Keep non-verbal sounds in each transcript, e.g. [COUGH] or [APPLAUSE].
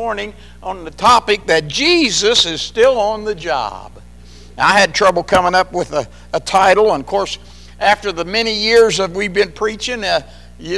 morning on the topic that Jesus is still on the job. I had trouble coming up with a, a title, and of course, after the many years of we've been preaching, uh,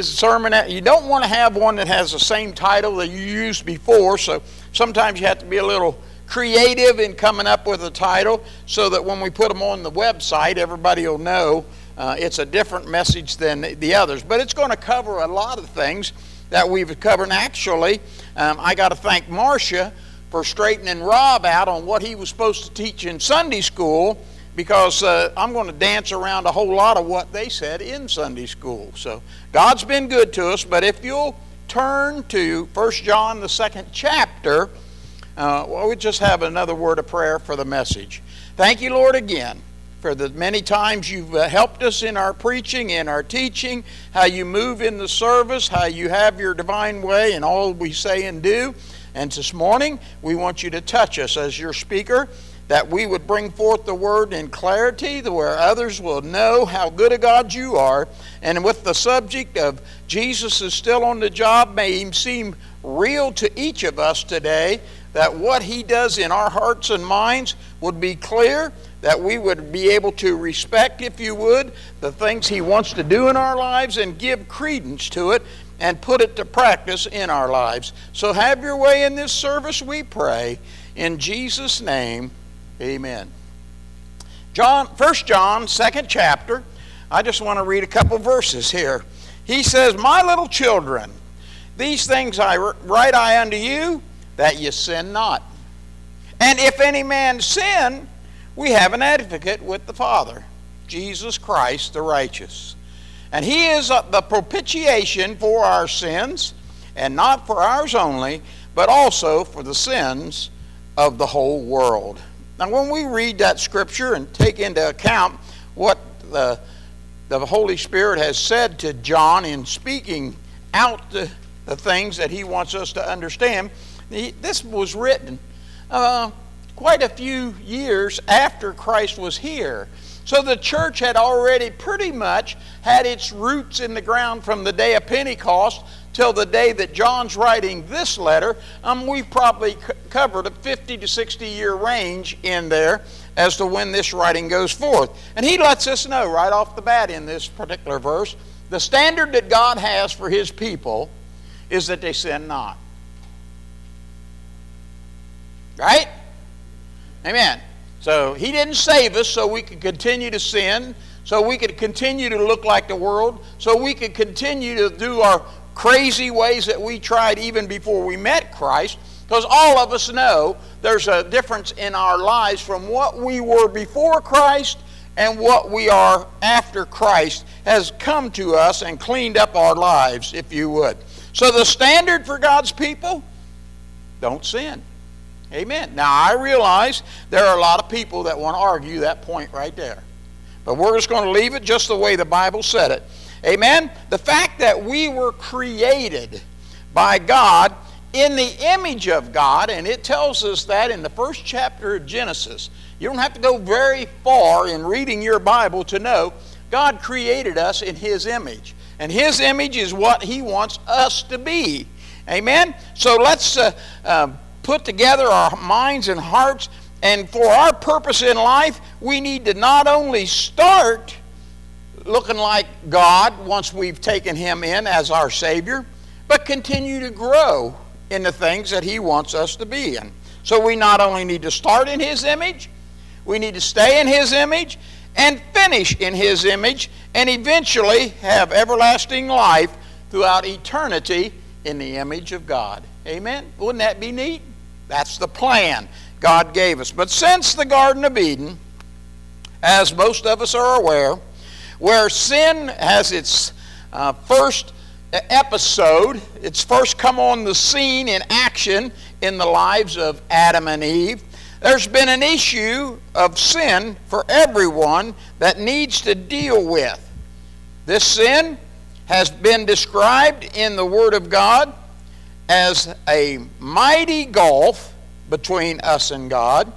sermon, you don't want to have one that has the same title that you used before, so sometimes you have to be a little creative in coming up with a title so that when we put them on the website, everybody will know uh, it's a different message than the others. But it's going to cover a lot of things that we've covered. And actually, um, I got to thank Marcia for straightening Rob out on what he was supposed to teach in Sunday school because uh, I'm going to dance around a whole lot of what they said in Sunday school. So God's been good to us, but if you'll turn to 1 John, the second chapter, uh, well, we just have another word of prayer for the message. Thank you, Lord, again for the many times you've uh, helped us in our preaching, in our teaching, how you move in the service, how you have your divine way in all we say and do. And this morning, we want you to touch us as your speaker, that we would bring forth the word in clarity, where others will know how good a God you are. And with the subject of Jesus is still on the job, may he seem real to each of us today, that what he does in our hearts and minds would be clear that we would be able to respect, if you would, the things He wants to do in our lives and give credence to it and put it to practice in our lives. So have your way in this service, we pray. In Jesus' name, amen. John, 1 John, second chapter. I just want to read a couple verses here. He says, My little children, these things I write I unto you, that ye sin not. And if any man sin, we have an advocate with the Father, Jesus Christ the righteous. And he is uh, the propitiation for our sins, and not for ours only, but also for the sins of the whole world. Now, when we read that scripture and take into account what the, the Holy Spirit has said to John in speaking out the, the things that he wants us to understand, he, this was written uh, quite a few years after Christ was here. So the church had already pretty much had its roots in the ground from the day of Pentecost till the day that John's writing this letter. Um, we've probably c- covered a 50 to 60 year range in there as to when this writing goes forth. And he lets us know right off the bat in this particular verse the standard that God has for his people is that they sin not. Right? Amen. So he didn't save us so we could continue to sin, so we could continue to look like the world, so we could continue to do our crazy ways that we tried even before we met Christ. Because all of us know there's a difference in our lives from what we were before Christ and what we are after Christ has come to us and cleaned up our lives, if you would. So the standard for God's people don't sin. Amen. Now, I realize there are a lot of people that want to argue that point right there. But we're just going to leave it just the way the Bible said it. Amen. The fact that we were created by God in the image of God, and it tells us that in the first chapter of Genesis. You don't have to go very far in reading your Bible to know God created us in His image. And His image is what He wants us to be. Amen? So let's uh, uh, put together our minds and hearts. And for our purpose in life, we need to not only start looking like God once we've taken Him in as our Savior, but continue to grow in the things that He wants us to be in. So we not only need to start in His image, we need to stay in His image and finish in His image and eventually have everlasting life throughout eternity in the image of God. Amen? Wouldn't that be neat? That's the plan God gave us. But since the Garden of Eden, as most of us are aware, where sin has its uh, first episode, it's first come on the scene in action in the lives of Adam and Eve, there's been an issue of sin for everyone that needs to deal with. This sin has been described in the Word of God as a mighty gulf between us and God,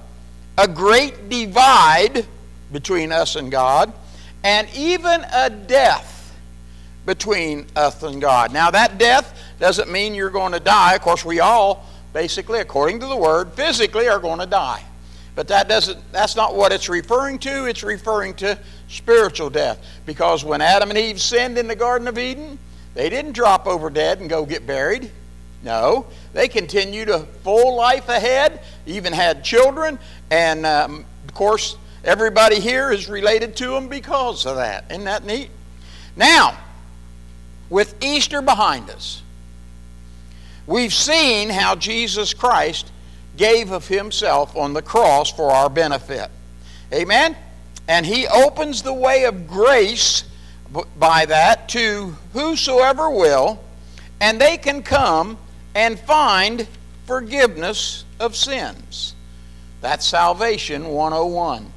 a great divide between us and God, and even a death between us and God. Now, that death doesn't mean you're going to die. Of course, we all basically, according to the word, physically are going to die. But that doesn't that's not what it's referring to. It's referring to spiritual death. Because when Adam and Eve sinned in the Garden of Eden, they didn't drop over dead and go get buried. No, they continued a full life ahead, even had children, and um, of course, everybody here is related to them because of that. Isn't that neat? Now, with Easter behind us, we've seen how Jesus Christ gave of himself on the cross for our benefit. Amen? And he opens the way of grace by that to whosoever will, and they can come and find forgiveness of sins. That's salvation 101.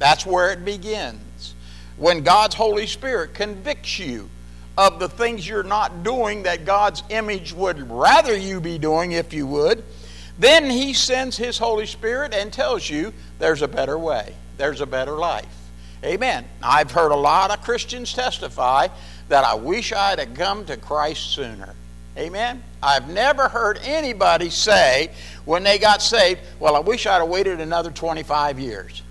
That's where it begins. When God's Holy Spirit convicts you of the things you're not doing that God's image would rather you be doing if you would, then He sends His Holy Spirit and tells you there's a better way, there's a better life. Amen. I've heard a lot of Christians testify that I wish I'd have come to Christ sooner. Amen. I've never heard anybody say when they got saved, Well, I wish I'd have waited another 25 years.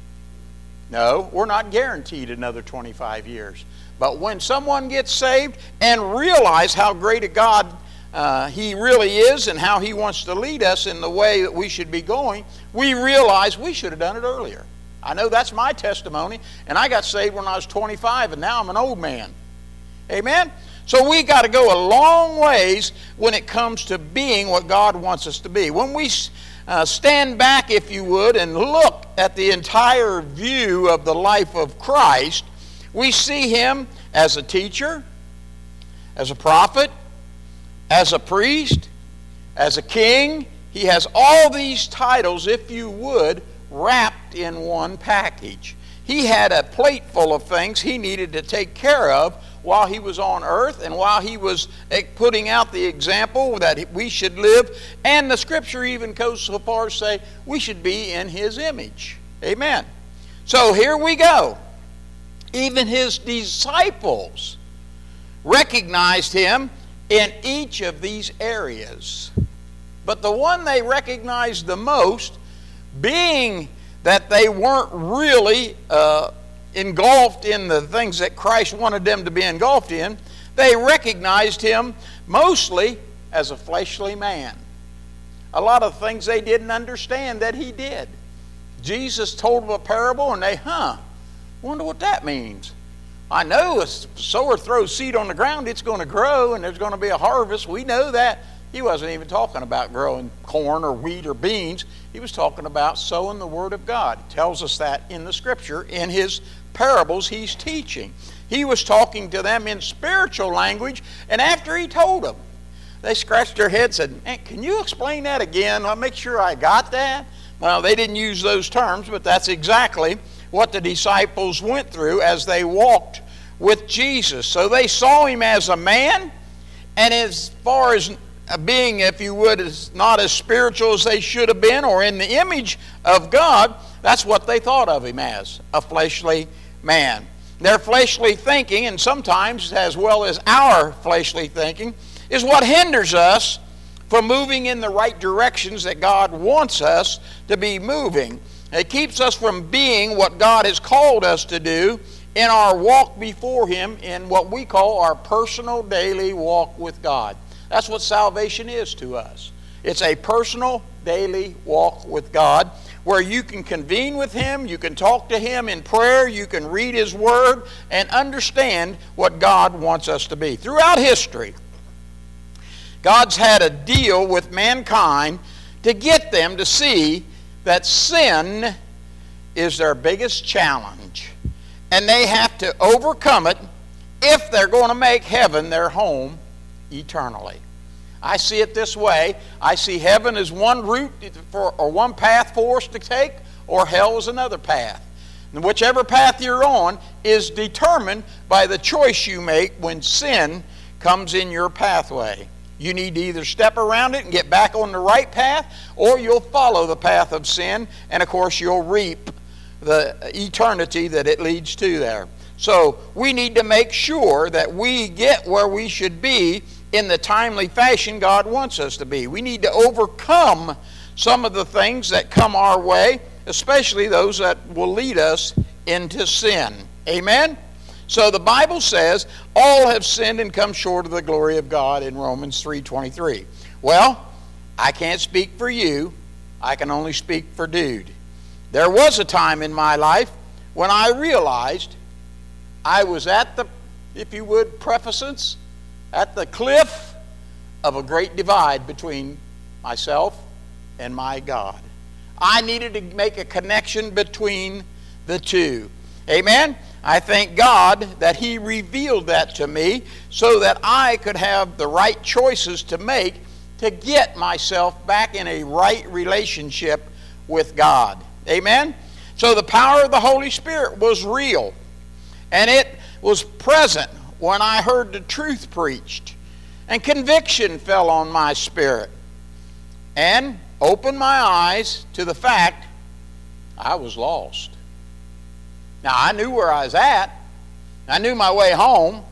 No, we're not guaranteed another 25 years. But when someone gets saved and realize how great a God uh, He really is and how He wants to lead us in the way that we should be going, we realize we should have done it earlier. I know that's my testimony, and I got saved when I was 25, and now I'm an old man. Amen? So we got to go a long ways when it comes to being what God wants us to be. When we uh, stand back, if you would, and look at the entire view of the life of Christ, we see him as a teacher, as a prophet, as a priest, as a king. He has all these titles, if you would, wrapped in one package. He had a plate full of things he needed to take care of while he was on earth and while he was eh, putting out the example that we should live. And the scripture even goes so far as say we should be in his image. Amen. So here we go. Even his disciples recognized him in each of these areas. But the one they recognized the most, being that they weren't really uh, engulfed in the things that Christ wanted them to be engulfed in, they recognized him mostly as a fleshly man. A lot of things they didn't understand that he did. Jesus told them a parable, and they, huh, wonder what that means. I know a sower throws seed on the ground, it's going to grow, and there's going to be a harvest. We know that. He wasn't even talking about growing corn or wheat or beans. He was talking about sowing the Word of God. He tells us that in the Scripture in his parables he's teaching. He was talking to them in spiritual language, and after he told them, they scratched their heads and said, Can you explain that again? I'll make sure I got that. Well, they didn't use those terms, but that's exactly what the disciples went through as they walked with Jesus. So they saw him as a man, and as far as being, if you would, as not as spiritual as they should have been or in the image of God, that's what they thought of him as a fleshly man. Their fleshly thinking, and sometimes as well as our fleshly thinking, is what hinders us from moving in the right directions that God wants us to be moving. It keeps us from being what God has called us to do in our walk before Him in what we call our personal daily walk with God. That's what salvation is to us. It's a personal daily walk with God where you can convene with Him, you can talk to Him in prayer, you can read His Word, and understand what God wants us to be. Throughout history, God's had a deal with mankind to get them to see that sin is their biggest challenge. And they have to overcome it if they're going to make heaven their home eternally. I see it this way. I see heaven as one route for, or one path for us to take, or hell as another path. And whichever path you're on is determined by the choice you make when sin comes in your pathway. You need to either step around it and get back on the right path, or you'll follow the path of sin, and of course, you'll reap the eternity that it leads to there. So, we need to make sure that we get where we should be in the timely fashion God wants us to be. We need to overcome some of the things that come our way, especially those that will lead us into sin. Amen? So the Bible says all have sinned and come short of the glory of God in Romans 3:23. Well, I can't speak for you. I can only speak for dude. There was a time in my life when I realized I was at the, if you would, preface at the cliff of a great divide between myself and my God. I needed to make a connection between the two. Amen? I thank God that He revealed that to me so that I could have the right choices to make to get myself back in a right relationship with God. Amen? So the power of the Holy Spirit was real. And it was present when I heard the truth preached. And conviction fell on my spirit. And opened my eyes to the fact I was lost. Now, I knew where I was at, I knew my way home.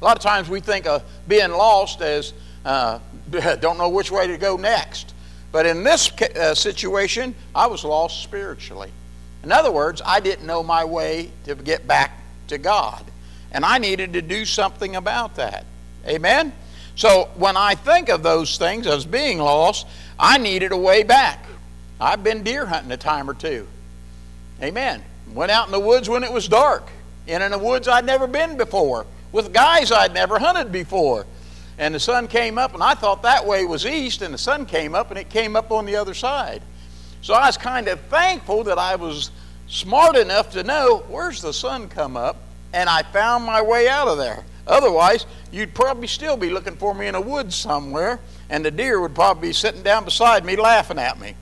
A lot of times we think of being lost as uh, [LAUGHS] don't know which way to go next. But in this uh, situation, I was lost spiritually. In other words, I didn't know my way to get back to God. And I needed to do something about that. Amen? So when I think of those things as being lost, I needed a way back. I've been deer hunting a time or two. Amen. Went out in the woods when it was dark, and in the woods I'd never been before, with guys I'd never hunted before. And the sun came up, and I thought that way was east, and the sun came up, and it came up on the other side. So I was kind of thankful that I was smart enough to know where's the sun come up, and I found my way out of there. Otherwise, you'd probably still be looking for me in a woods somewhere, and the deer would probably be sitting down beside me laughing at me.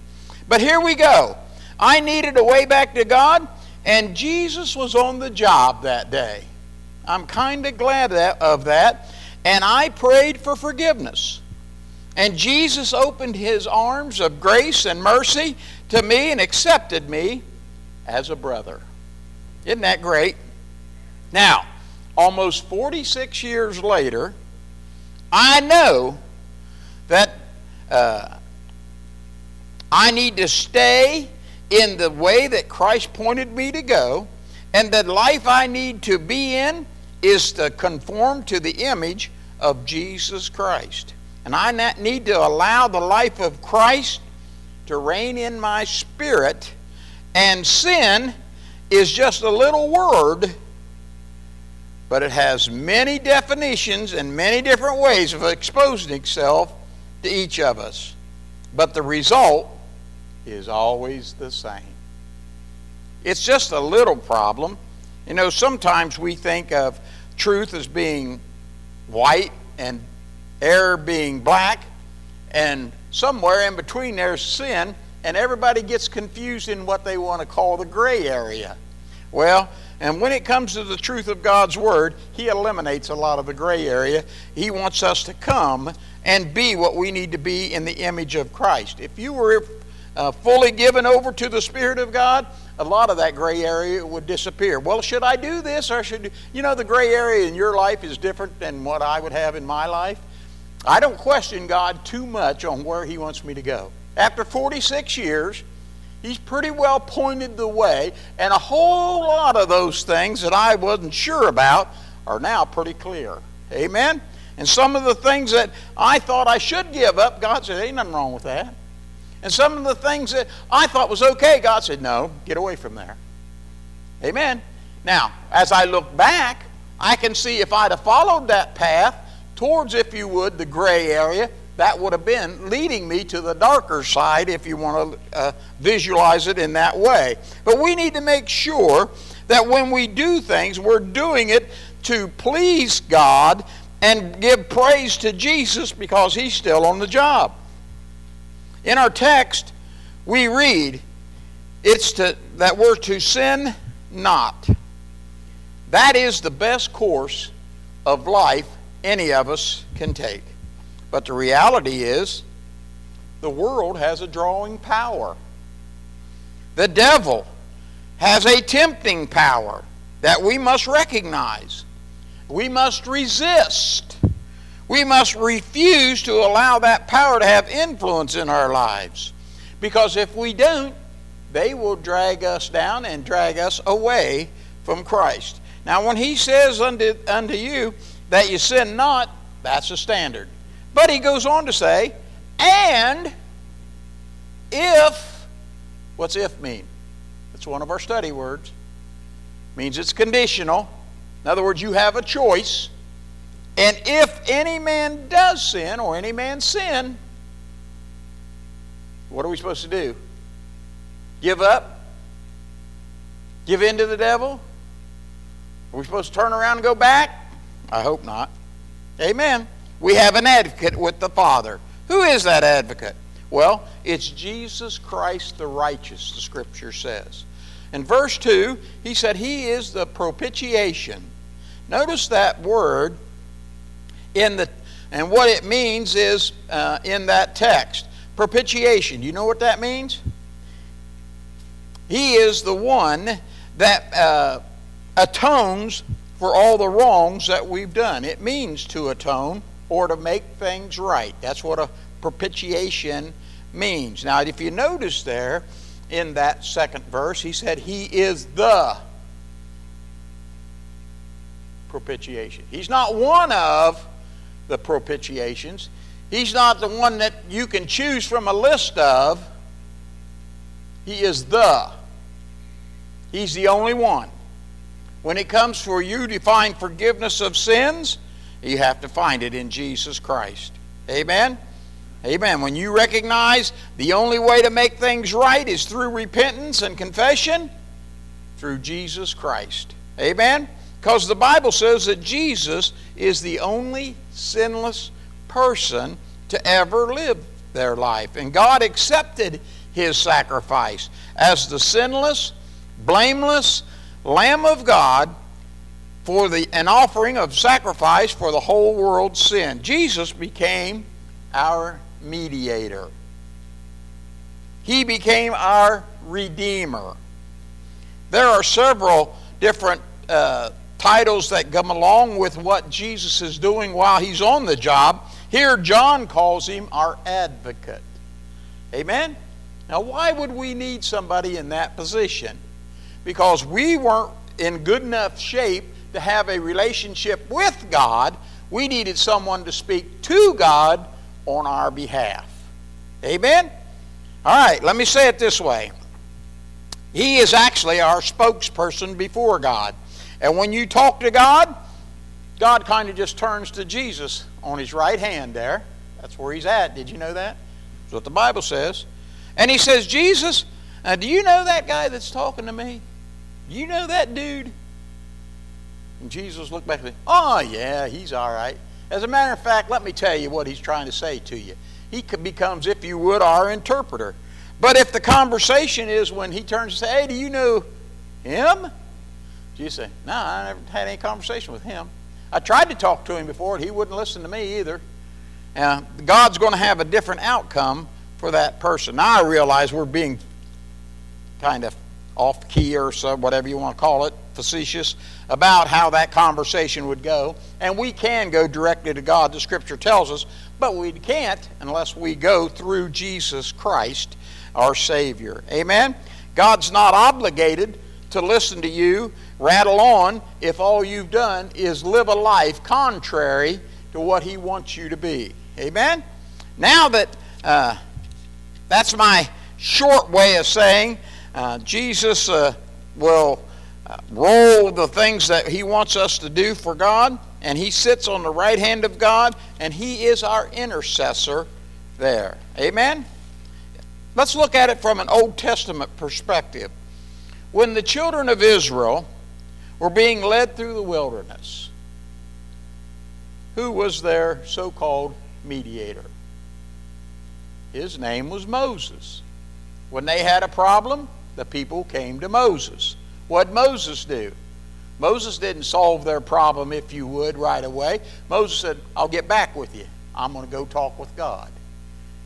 But here we go. I needed a way back to God, and Jesus was on the job that day. I'm kind of glad of that. And I prayed for forgiveness. And Jesus opened his arms of grace and mercy to me and accepted me as a brother. Isn't that great? Now, almost 46 years later, I know that uh, I need to stay in the way that Christ pointed me to go, and the life I need to be in is to conform to the image of Jesus Christ. And I need to allow the life of Christ to reign in my spirit. And sin is just a little word, but it has many definitions and many different ways of exposing itself to each of us. But the result is always the same. It's just a little problem. You know, sometimes we think of truth as being white and error being black, and somewhere in between there's sin, and everybody gets confused in what they want to call the gray area. Well, and when it comes to the truth of God's Word, He eliminates a lot of the gray area. He wants us to come and be what we need to be in the image of Christ. If you were uh, fully given over to the Spirit of God, a lot of that gray area would disappear. Well, should I do this or should you know the gray area in your life is different than what I would have in my life? I don't question God too much on where He wants me to go. After 46 years, He's pretty well pointed the way, and a whole lot of those things that I wasn't sure about are now pretty clear. Amen? And some of the things that I thought I should give up, God said, Ain't nothing wrong with that. And some of the things that I thought was okay, God said, No, get away from there. Amen. Now, as I look back, I can see if I'd have followed that path, towards, if you would, the gray area, that would have been leading me to the darker side if you want to uh, visualize it in that way. But we need to make sure that when we do things, we're doing it to please God and give praise to Jesus because He's still on the job. In our text, we read it's to, that we're to sin not. That is the best course of life any of us can take. But the reality is, the world has a drawing power. The devil has a tempting power that we must recognize. We must resist. We must refuse to allow that power to have influence in our lives. Because if we don't, they will drag us down and drag us away from Christ. Now, when he says unto, unto you that you sin not, that's a standard. But he goes on to say, and if, what's if mean? It's one of our study words. means it's conditional. In other words, you have a choice. And if any man does sin, or any man sin, what are we supposed to do? Give up? Give in to the devil? Are we supposed to turn around and go back? I hope not. Amen. We have an advocate with the Father. Who is that advocate? Well, it's Jesus Christ the righteous, the scripture says. In verse 2, he said, He is the propitiation. Notice that word in the and what it means is uh, in that text propitiation. You know what that means? He is the one that uh, atones for all the wrongs that we've done. It means to atone or to make things right. That's what a propitiation means. Now, if you notice there in that second verse, he said, He is the propitiation. He's not one of the propitiations, He's not the one that you can choose from a list of. He is the. He's the only one. When it comes for you to find forgiveness of sins, you have to find it in Jesus Christ. Amen? Amen. When you recognize the only way to make things right is through repentance and confession, through Jesus Christ. Amen? Because the Bible says that Jesus is the only sinless person to ever live their life. And God accepted his sacrifice as the sinless, blameless Lamb of God for the, an offering of sacrifice for the whole world's sin. Jesus became our mediator. He became our redeemer. There are several different uh, titles that come along with what Jesus is doing while he's on the job. Here, John calls him our advocate. Amen? Now, why would we need somebody in that position? Because we weren't in good enough shape to have a relationship with God. We needed someone to speak to God on our behalf. Amen? All right, let me say it this way He is actually our spokesperson before God. And when you talk to God, God kind of just turns to Jesus on his right hand there. That's where he's at. Did you know that? That's what the Bible says. And he says, Jesus, uh, do you know that guy that's talking to me? You know that dude? And Jesus looked back and said, Oh, yeah, he's all right. As a matter of fact, let me tell you what he's trying to say to you. He becomes, if you would, our interpreter. But if the conversation is when he turns and says, Hey, do you know him? You say, No, I never had any conversation with him. I tried to talk to him before, and he wouldn't listen to me either. Uh, God's going to have a different outcome for that person. Now I realize we're being kind of off key or so, whatever you want to call it, facetious about how that conversation would go. And we can go directly to God, the Scripture tells us, but we can't unless we go through Jesus Christ, our Savior. Amen? God's not obligated to listen to you rattle on if all you've done is live a life contrary to what He wants you to be. Amen? Now that uh, that's my short way of saying uh, Jesus uh, will roll the things that He wants us to do for God, and He sits on the right hand of God, and He is our intercessor there. Amen? Let's look at it from an Old Testament perspective. When the children of Israel were being led through the wilderness, who was their so called mediator? His name was Moses. When they had a problem, the people came to Moses. What Moses do? Moses didn't solve their problem, if you would, right away. Moses said, I'll get back with you. I'm going to go talk with God.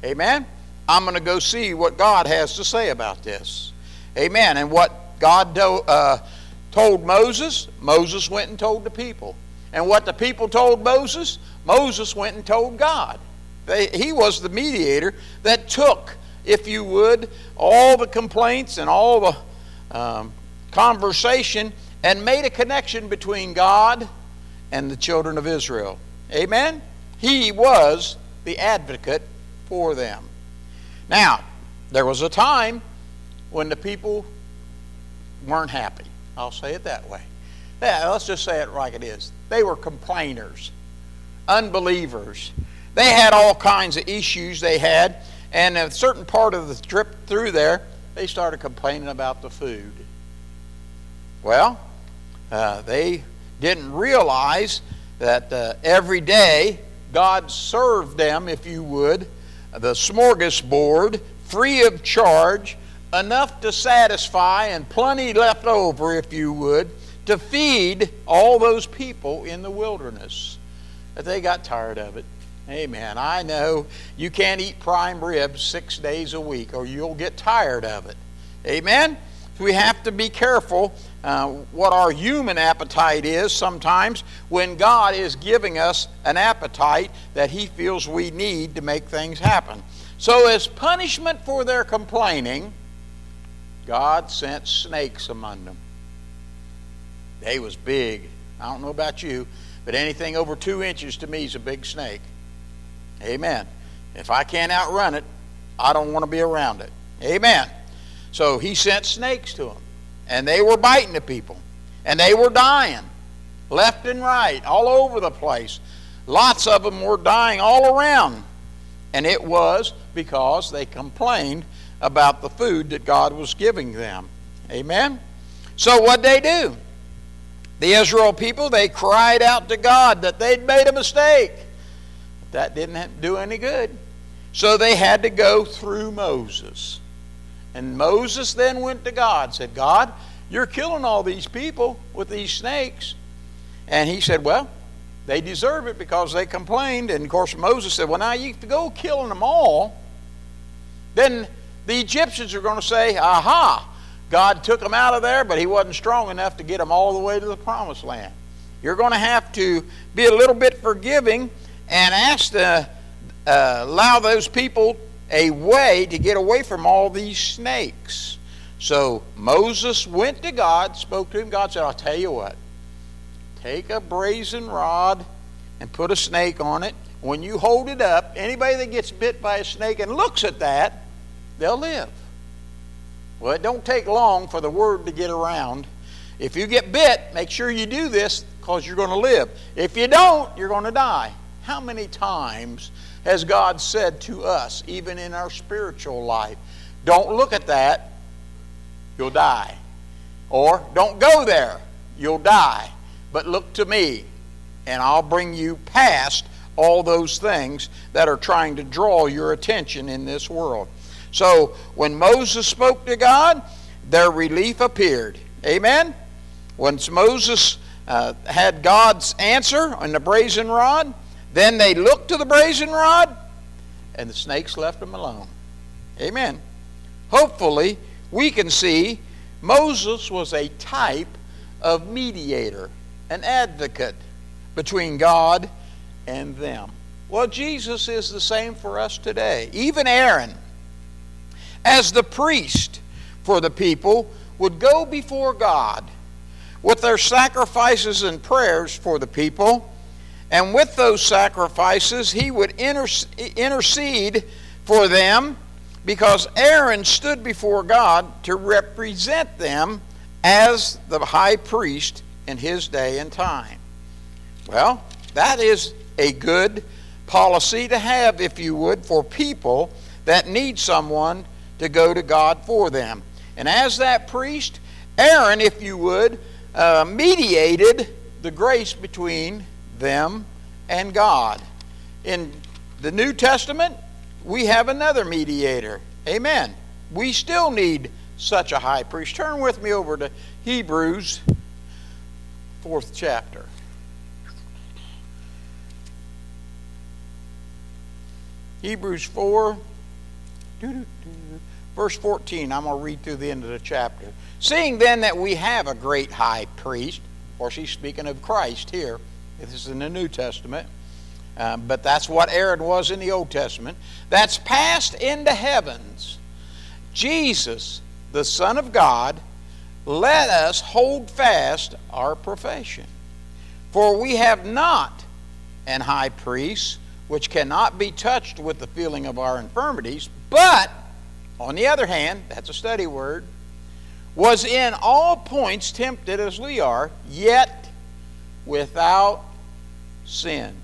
Amen? I'm going to go see what God has to say about this. Amen. And what God do, uh, told Moses, Moses went and told the people. And what the people told Moses, Moses went and told God. They, he was the mediator that took, if you would, all the complaints and all the um, conversation and made a connection between God and the children of Israel. Amen? He was the advocate for them. Now, there was a time when the people weren't happy. I'll say it that way. Yeah, let's just say it like it is. They were complainers, unbelievers. They had all kinds of issues they had, and a certain part of the trip through there, they started complaining about the food. Well, uh, they didn't realize that uh, every day God served them, if you would, the smorgasbord, free of charge, enough to satisfy, and plenty left over, if you would, to feed all those people in the wilderness. But they got tired of it. Amen. I know you can't eat prime ribs six days a week or you'll get tired of it. Amen. We have to be careful uh, what our human appetite is sometimes when God is giving us an appetite that He feels we need to make things happen. So, as punishment for their complaining, God sent snakes among them. They was big. I don't know about you, but anything over two inches to me is a big snake. Amen. If I can't outrun it, I don't want to be around it. Amen. So he sent snakes to them, and they were biting the people, and they were dying left and right, all over the place. Lots of them were dying all around. And it was because they complained about the food that God was giving them. Amen? So what they do? The Israel people, they cried out to God that they'd made a mistake. That didn't do any good. So they had to go through Moses. And Moses then went to God, said, God, you're killing all these people with these snakes. And he said, Well, they deserve it because they complained. And of course, Moses said, Well, now you have to go killing them all. Then the Egyptians are going to say, Aha, God took them out of there, but he wasn't strong enough to get them all the way to the promised land. You're going to have to be a little bit forgiving and ask to uh, allow those people a way to get away from all these snakes. So Moses went to God, spoke to him. God said, I'll tell you what, take a brazen rod and put a snake on it. When you hold it up, anybody that gets bit by a snake and looks at that, they'll live. Well, it don't take long for the word to get around. If you get bit, make sure you do this because you're going to live. If you don't, you're going to die. How many times has God said to us, even in our spiritual life, don't look at that, you'll die. Or don't go there, you'll die. But look to me, and I'll bring you past all those things that are trying to draw your attention in this world. So when Moses spoke to God, their relief appeared. Amen? Once Moses uh, had God's answer on the brazen rod, then they looked to the brazen rod, and the snakes left them alone. Amen. Hopefully, we can see Moses was a type of mediator, an advocate between God and them. Well, Jesus is the same for us today. Even Aaron, as the priest for the people, would go before God with their sacrifices and prayers for the people and with those sacrifices, he would intercede for them because Aaron stood before God to represent them as the high priest in his day and time. Well, that is a good policy to have, if you would, for people that need someone to go to God for them. And as that priest, Aaron, if you would, uh, mediated the grace between them and God. In the New Testament, we have another mediator. Amen. We still need such a high priest. Turn with me over to Hebrews, fourth chapter. Hebrews 4, verse 14. I'm going to read through the end of the chapter. Seeing then that we have a great high priest, of course, he's speaking of Christ here this is in the New Testament, Uh, but that's what Aaron was in the Old Testament. That's passed into heavens. Jesus, the Son of God, let us hold fast our profession. For we have not an high priest which cannot be touched with the feeling of our infirmities, but, on the other hand, that's a study word, was in all points tempted as we are, yet without sin.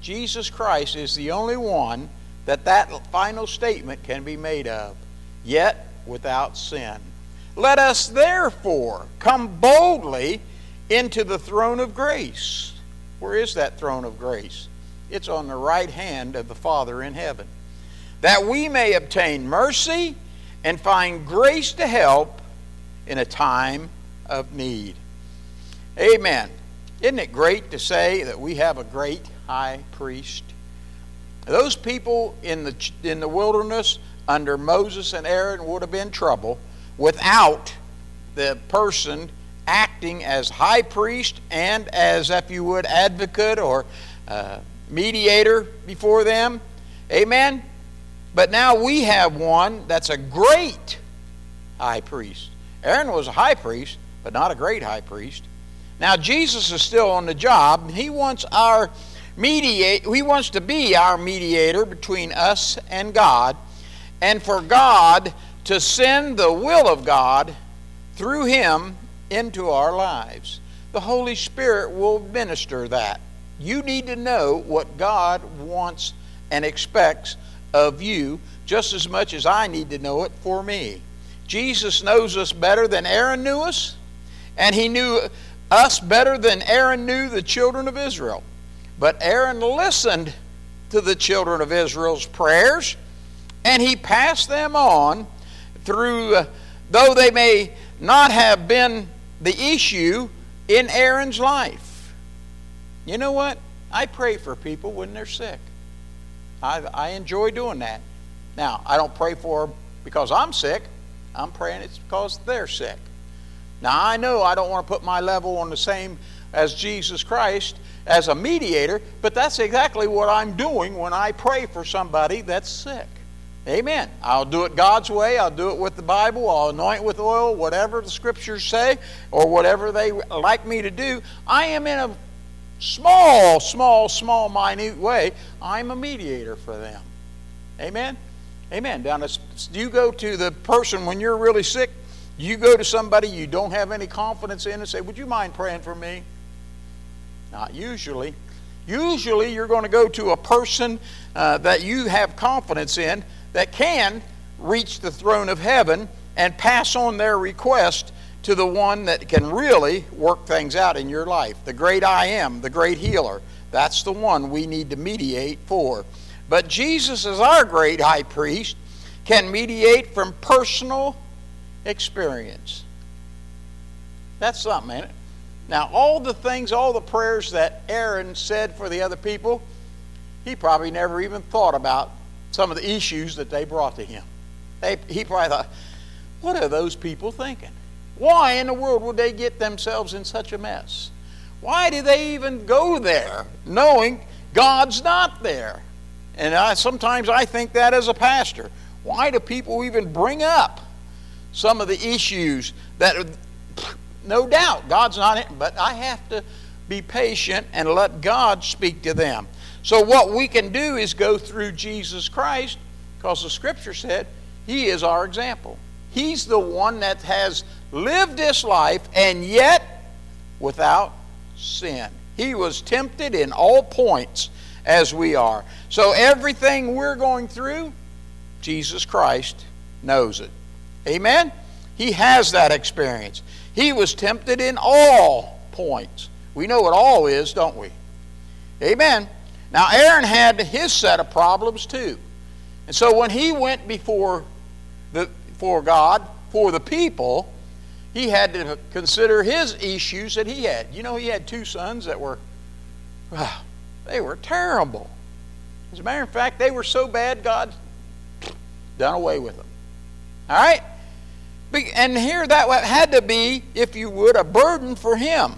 Jesus Christ is the only one that that final statement can be made of, yet without sin. Let us therefore come boldly into the throne of grace. Where is that throne of grace? It's on the right hand of the Father in heaven. That we may obtain mercy and find grace to help in a time of need. Amen. Isn't it great to say that we have a great high priest? Those people in the, in the wilderness under Moses and Aaron would have been trouble without the person acting as high priest and as, if you would, advocate or uh, mediator before them. Amen? But now we have one that's a great high priest. Aaron was a high priest, but not a great high priest. Now Jesus is still on the job. He wants our mediate he wants to be our mediator between us and God and for God to send the will of God through him into our lives. The Holy Spirit will minister that. You need to know what God wants and expects of you just as much as I need to know it for me. Jesus knows us better than Aaron knew us, and he knew us better than Aaron knew the children of Israel. But Aaron listened to the children of Israel's prayers, and he passed them on through, uh, though they may not have been the issue in Aaron's life. You know what? I pray for people when they're sick. I, I enjoy doing that. Now, I don't pray for them because I'm sick. I'm praying it's because they're sick. Now, I know I don't want to put my level on the same as Jesus Christ as a mediator, but that's exactly what I'm doing when I pray for somebody that's sick. Amen. I'll do it God's way. I'll do it with the Bible. I'll anoint with oil, whatever the scriptures say, or whatever they like me to do. I am in a small, small, small, minute way. I'm a mediator for them. Amen. Amen. Down you go to the person when you're really sick. You go to somebody you don't have any confidence in and say, "Would you mind praying for me?" Not usually. Usually, you're going to go to a person uh, that you have confidence in that can reach the throne of heaven and pass on their request to the one that can really work things out in your life. The great I am, the great healer. That's the one we need to mediate for. But Jesus, as our great high priest, can mediate from personal experience. That's something, ain't it? Now, all the things, all the prayers that Aaron said for the other people, he probably never even thought about some of the issues that they brought to him. They, he probably thought, what are those people thinking? Why in the world would they get themselves in such a mess? Why do they even go there knowing God's not there? And I, sometimes I think that as a pastor. Why do people even bring up some of the issues that, no doubt, God's not it, but I have to be patient and let God speak to them. So, what we can do is go through Jesus Christ because the scripture said he is our example. He's the one that has lived this life and yet without sin. He was tempted in all points as we are. So, everything we're going through, Jesus Christ knows it. Amen? He has that experience. He was tempted in all points. We know what all is, don't we? Amen. Now, Aaron had his set of problems too. And so when he went before, the, before God, for the people, he had to consider his issues that he had. You know, he had two sons that were, well, they were terrible. As a matter of fact, they were so bad, God done away with them. All right? And here that had to be, if you would, a burden for him.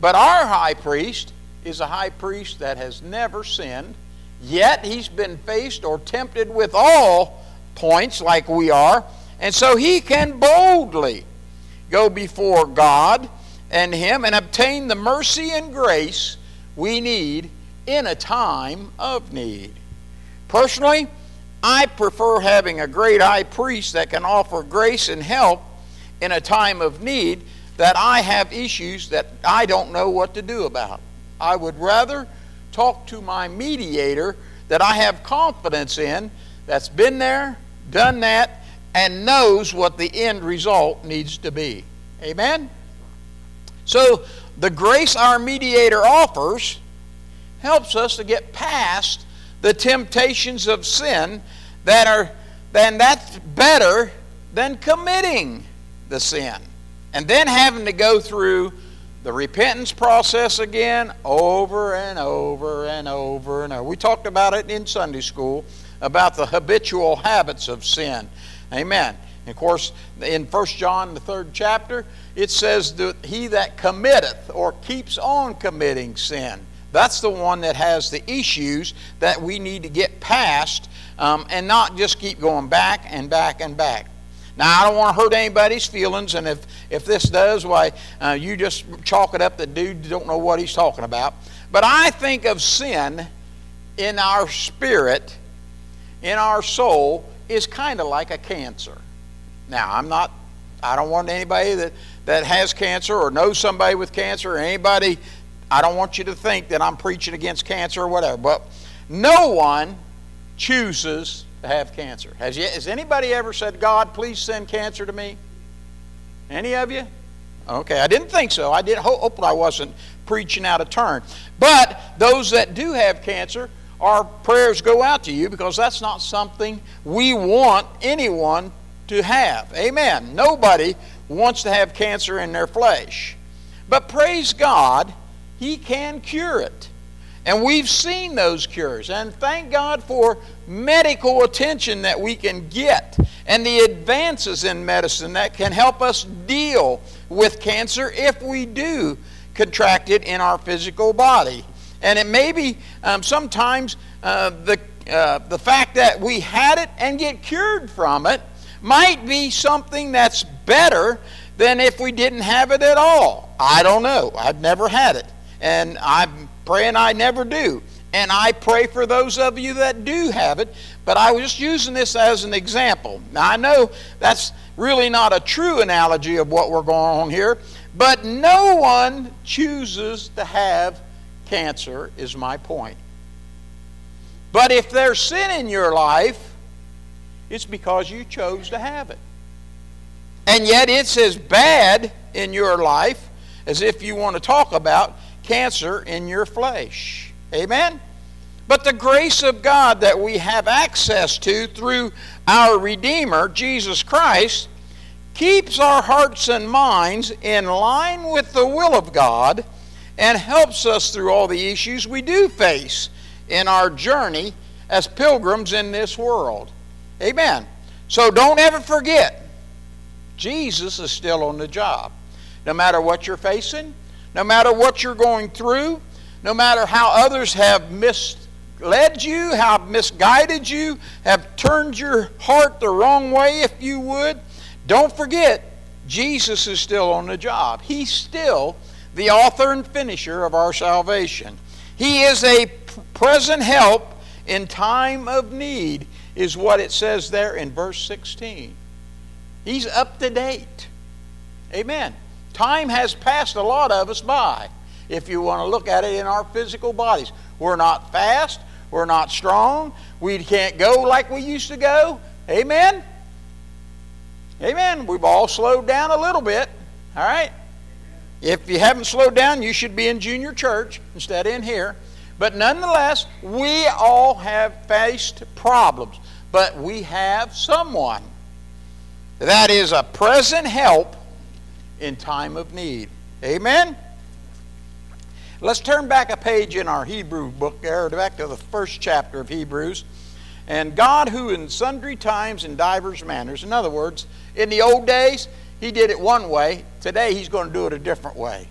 But our high priest, is a high priest that has never sinned, yet he's been faced or tempted with all points like we are, and so he can boldly go before God and him and obtain the mercy and grace we need in a time of need. Personally, I prefer having a great high priest that can offer grace and help in a time of need that I have issues that I don't know what to do about. I would rather talk to my mediator that I have confidence in, that's been there, done that, and knows what the end result needs to be. Amen? So, the grace our mediator offers helps us to get past the temptations of sin that are then that's better than committing the sin and then having to go through the repentance process again over and over and over and over. We talked about it in Sunday school about the habitual habits of sin. Amen. And of course, in 1 John, the third chapter, it says that he that committeth or keeps on committing sin. That's the one that has the issues that we need to get past um, and not just keep going back and back and back. Now, I don't want to hurt anybody's feelings, and if, if this does, why, uh, you just chalk it up that dude don't know what he's talking about. But I think of sin in our spirit, in our soul, is kind of like a cancer. Now, I'm not, I don't want anybody that, that has cancer or knows somebody with cancer or anybody, I don't want you to think that I'm preaching against cancer or whatever. But no one chooses to have cancer. Has, you, has anybody ever said, God, please send cancer to me? Any of you? Okay, I didn't think so. I did hope I wasn't preaching out of turn. But those that do have cancer, our prayers go out to you because that's not something we want anyone to have. Amen. Nobody wants to have cancer in their flesh. But praise God, He can cure it. And we've seen those cures. And thank God for medical attention that we can get and the advances in medicine that can help us deal with cancer if we do contract it in our physical body. And it may be um, sometimes uh, the, uh, the fact that we had it and get cured from it might be something that's better than if we didn't have it at all. I don't know. I've never had it. And I'm praying I never do. And I pray for those of you that do have it, but I was just using this as an example. Now, I know that's really not a true analogy of what we're going on here, but no one chooses to have cancer, is my point. But if there's sin in your life, it's because you chose to have it. And yet it's as bad in your life as if you want to talk about cancer in your flesh. Amen? But the grace of God that we have access to through our Redeemer, Jesus Christ, keeps our hearts and minds in line with the will of God and helps us through all the issues we do face in our journey as pilgrims in this world. Amen. So don't ever forget, Jesus is still on the job. No matter what you're facing, no matter what you're going through, no matter how others have misled you, have misguided you, have turned your heart the wrong way, if you would, don't forget, Jesus is still on the job. He's still the author and finisher of our salvation. He is a present help in time of need, is what it says there in verse 16. He's up to date. Amen. Time has passed a lot of us by, if you want to look at it in our physical bodies. We're not fast, we're not strong, we can't go like we used to go. Amen? Amen. We've all slowed down a little bit. All right? If you haven't slowed down, you should be in junior church instead of in here. But nonetheless, we all have faced problems. But we have someone that is a present help in time of need. Amen? Let's turn back a page in our Hebrew book there, back to the first chapter of Hebrews. And God, who in sundry times and divers manners, in other words, in the old days, He did it one way. Today, He's going to do it a different way.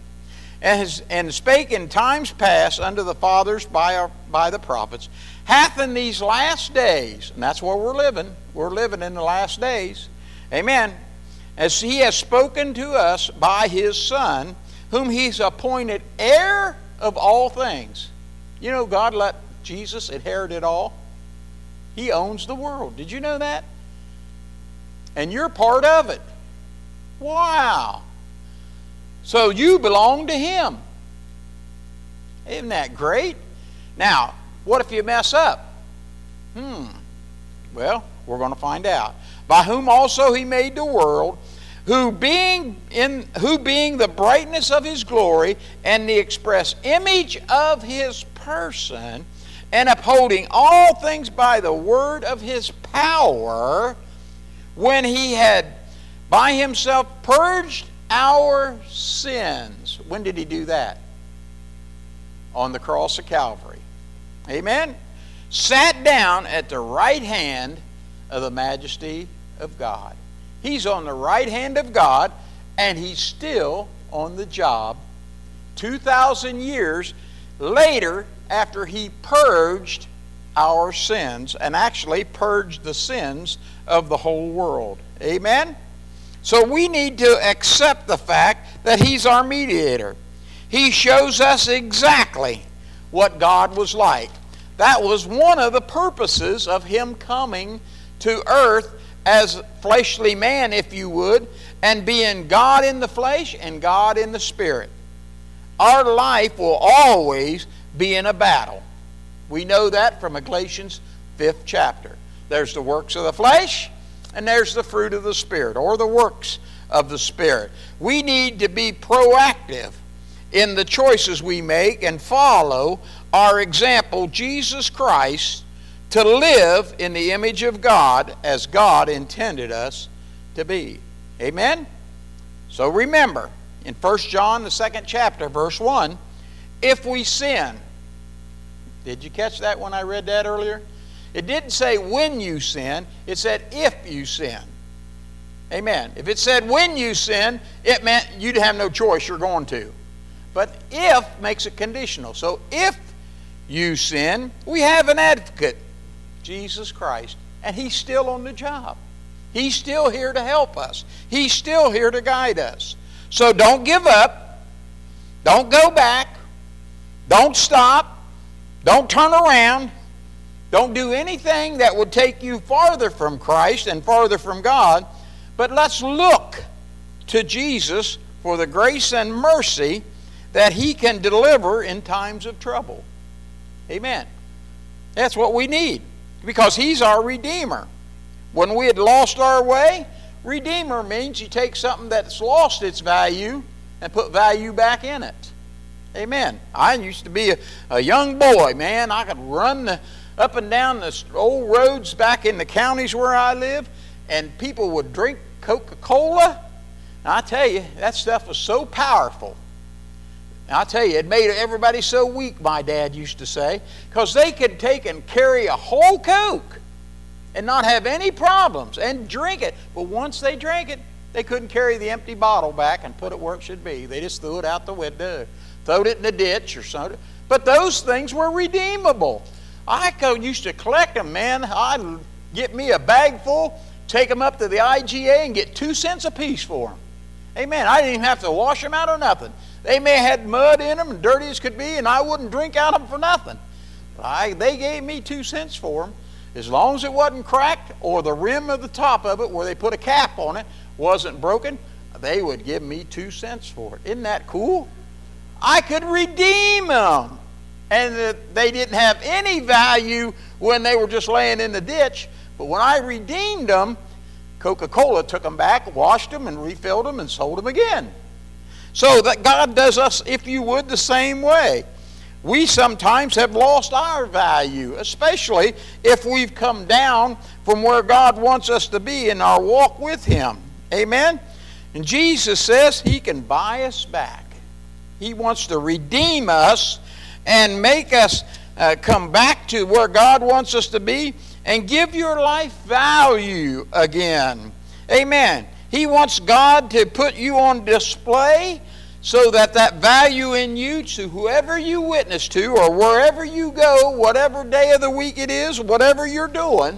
and, has, and spake in times past unto the fathers by, our, by the prophets, hath in these last days, and that's where we're living, we're living in the last days, amen, as he has spoken to us by his Son, whom he's appointed heir of all things. You know, God let Jesus inherit it all. He owns the world. Did you know that? And you're part of it. Wow. So you belong to Him. Isn't that great? Now, what if you mess up? Hmm. Well, we're going to find out. By whom also He made the world who being in who being the brightness of his glory and the express image of his person and upholding all things by the word of his power when he had by himself purged our sins. When did he do that? On the cross of calvary. Amen? Sat down at the right hand of the majesty of god He's on the right hand of God, and he's still on the job 2,000 years later after he purged our sins and actually purged the sins of the whole world. Amen? So we need to accept the fact that he's our mediator. He shows us exactly what God was like. That was one of the purposes of him coming to earth as fleshly man, if you would, and being God in the flesh and God in the spirit. Our life will always be in a battle. We know that from Galatians 5th chapter. There's the works of the flesh, and there's the fruit of the Spirit, or the works of the Spirit. We need to be proactive in the choices we make and follow our example, Jesus Christ, to live in the image of God as God intended us to be. Amen? So remember, in 1 John, the second chapter, verse 1, if we sin, did you catch that when I read that earlier? It didn't say when you sin, it said if you sin. Amen. If it said when you sin, it meant you'd have no choice, you're going to. But if makes it conditional. So if you sin, we have an advocate Jesus Christ, and He's still on the job. He's still here to help us, He's still here to guide us. So don't give up, don't go back, don't stop, don't turn around. Don't do anything that would take you farther from Christ and farther from God, but let's look to Jesus for the grace and mercy that He can deliver in times of trouble. Amen. That's what we need because He's our Redeemer. When we had lost our way, Redeemer means you take something that's lost its value and put value back in it. Amen. I used to be a, a young boy, man. I could run the, up and down the old roads back in the counties where I live, and people would drink Coca Cola. I tell you, that stuff was so powerful. I tell you, it made everybody so weak, my dad used to say, because they could take and carry a whole Coke and not have any problems and drink it. But once they drank it, they couldn't carry the empty bottle back and put it where it should be. They just threw it out the window, threw it in the ditch or something. But those things were redeemable. I used to collect them, man. I'd get me a bag full, take them up to the IGA, and get two cents a piece for them. Amen. I didn't even have to wash them out or nothing. They may have had mud in them and dirty as could be, and I wouldn't drink out of them for nothing. I, they gave me two cents for them. As long as it wasn't cracked or the rim of the top of it, where they put a cap on it, wasn't broken, they would give me two cents for it. Isn't that cool? I could redeem them. And they didn't have any value when they were just laying in the ditch. But when I redeemed them, Coca Cola took them back, washed them, and refilled them and sold them again. So that God does us, if you would, the same way. We sometimes have lost our value, especially if we've come down from where God wants us to be in our walk with Him. Amen? And Jesus says He can buy us back. He wants to redeem us and make us uh, come back to where God wants us to be and give your life value again. Amen. He wants God to put you on display so that that value in you to whoever you witness to or wherever you go, whatever day of the week it is, whatever you're doing,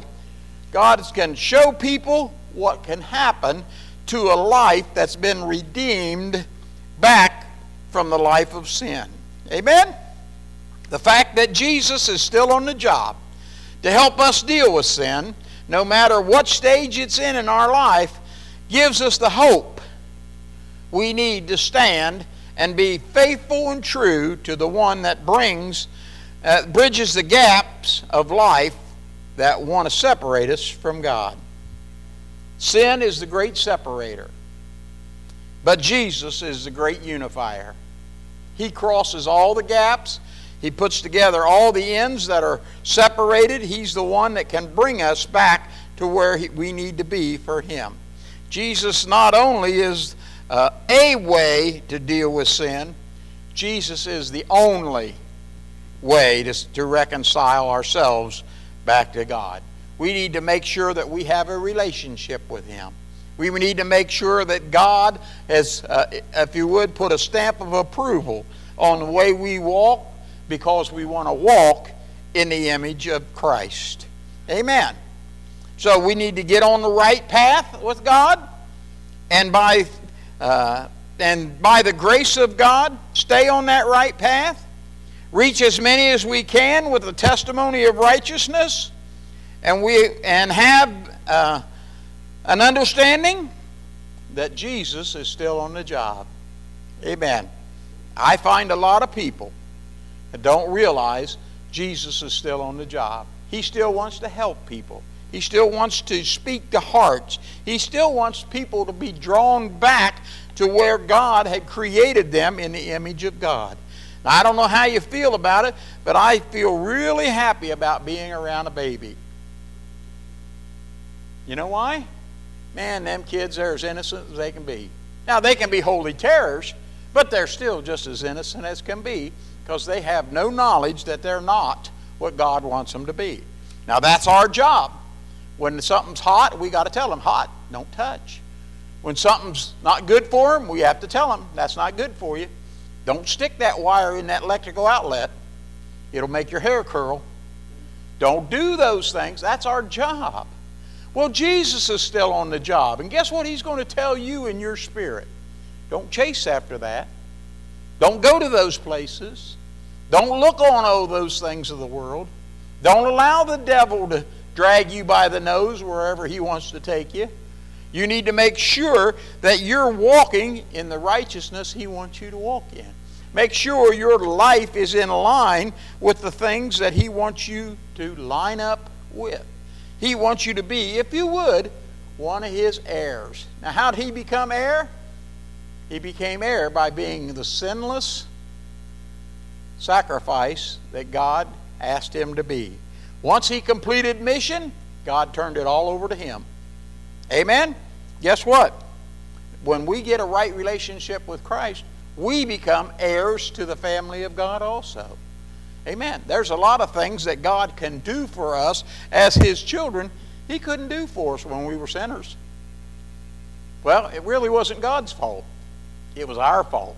God can show people what can happen to a life that's been redeemed back from the life of sin. Amen? The fact that Jesus is still on the job to help us deal with sin, no matter what stage it's in in our life, gives us the hope we need to stand and be faithful and true to the one that brings, uh, bridges the gaps of life that want to separate us from God. Sin is the great separator, but Jesus is the great unifier. He crosses all the gaps. He puts together all the ends that are separated. He's the one that can bring us back to where we need to be for Him. Jesus not only is uh, a way to deal with sin, Jesus is the only way to, to reconcile ourselves back to God. We need to make sure that we have a relationship with Him. We need to make sure that God has, uh, if you would, put a stamp of approval on the way we walk because we want to walk in the image of Christ. Amen. So we need to get on the right path with God, and by uh, and by the grace of God, stay on that right path. Reach as many as we can with the testimony of righteousness, and we and have uh, an understanding that Jesus is still on the job. Amen. I find a lot of people that don't realize Jesus is still on the job. He still wants to help people. He still wants to speak to hearts. He still wants people to be drawn back to where God had created them in the image of God. Now, I don't know how you feel about it, but I feel really happy about being around a baby. You know why? Man, them kids are as innocent as they can be. Now, they can be holy terrors, but they're still just as innocent as can be because they have no knowledge that they're not what God wants them to be. Now, that's our job. When something's hot, we got to tell them, hot, don't touch. When something's not good for them, we have to tell them, that's not good for you. Don't stick that wire in that electrical outlet, it'll make your hair curl. Don't do those things. That's our job. Well, Jesus is still on the job. And guess what he's going to tell you in your spirit? Don't chase after that. Don't go to those places. Don't look on all those things of the world. Don't allow the devil to drag you by the nose wherever he wants to take you. You need to make sure that you're walking in the righteousness he wants you to walk in. Make sure your life is in line with the things that he wants you to line up with. He wants you to be, if you would, one of his heirs. Now, how did he become heir? He became heir by being the sinless sacrifice that God asked him to be. Once he completed mission, God turned it all over to him. Amen? Guess what? When we get a right relationship with Christ, we become heirs to the family of God also. Amen. There's a lot of things that God can do for us as His children, He couldn't do for us when we were sinners. Well, it really wasn't God's fault. It was our fault.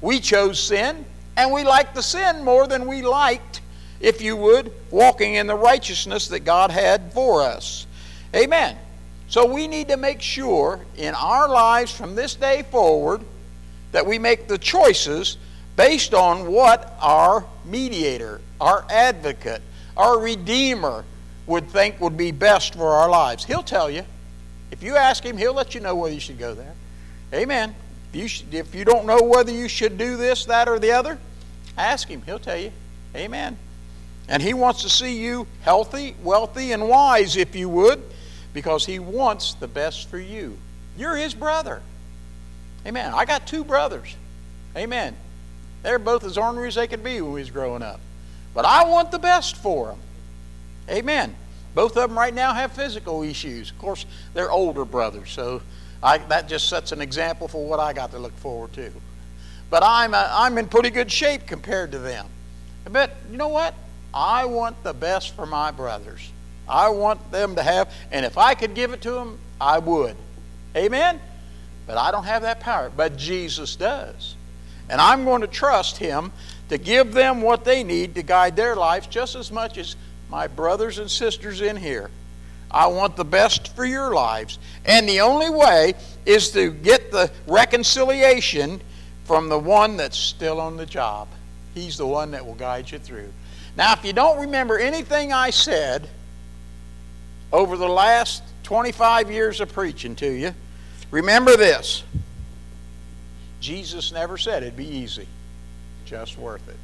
We chose sin, and we liked the sin more than we liked, if you would, walking in the righteousness that God had for us. Amen. So we need to make sure in our lives from this day forward that we make the choices based on what our mediator, our advocate, our redeemer would think would be best for our lives. He'll tell you. If you ask him, he'll let you know whether you should go there. Amen. If you, should, if you don't know whether you should do this, that, or the other, ask him. He'll tell you. Amen. And he wants to see you healthy, wealthy, and wise, if you would, because he wants the best for you. You're his brother. Amen. I got two brothers. Amen. They're both as ornery as they could be when we was growing up. But I want the best for them. Amen. Both of them right now have physical issues. Of course, they're older brothers, so I, that just sets an example for what I got to look forward to. But I'm, I'm in pretty good shape compared to them. But you know what? I want the best for my brothers. I want them to have, and if I could give it to them, I would. Amen? But I don't have that power. But Jesus does. And I'm going to trust Him to give them what they need to guide their lives just as much as my brothers and sisters in here. I want the best for your lives. And the only way is to get the reconciliation from the one that's still on the job. He's the one that will guide you through. Now, if you don't remember anything I said over the last 25 years of preaching to you, remember this Jesus never said it'd be easy, just worth it.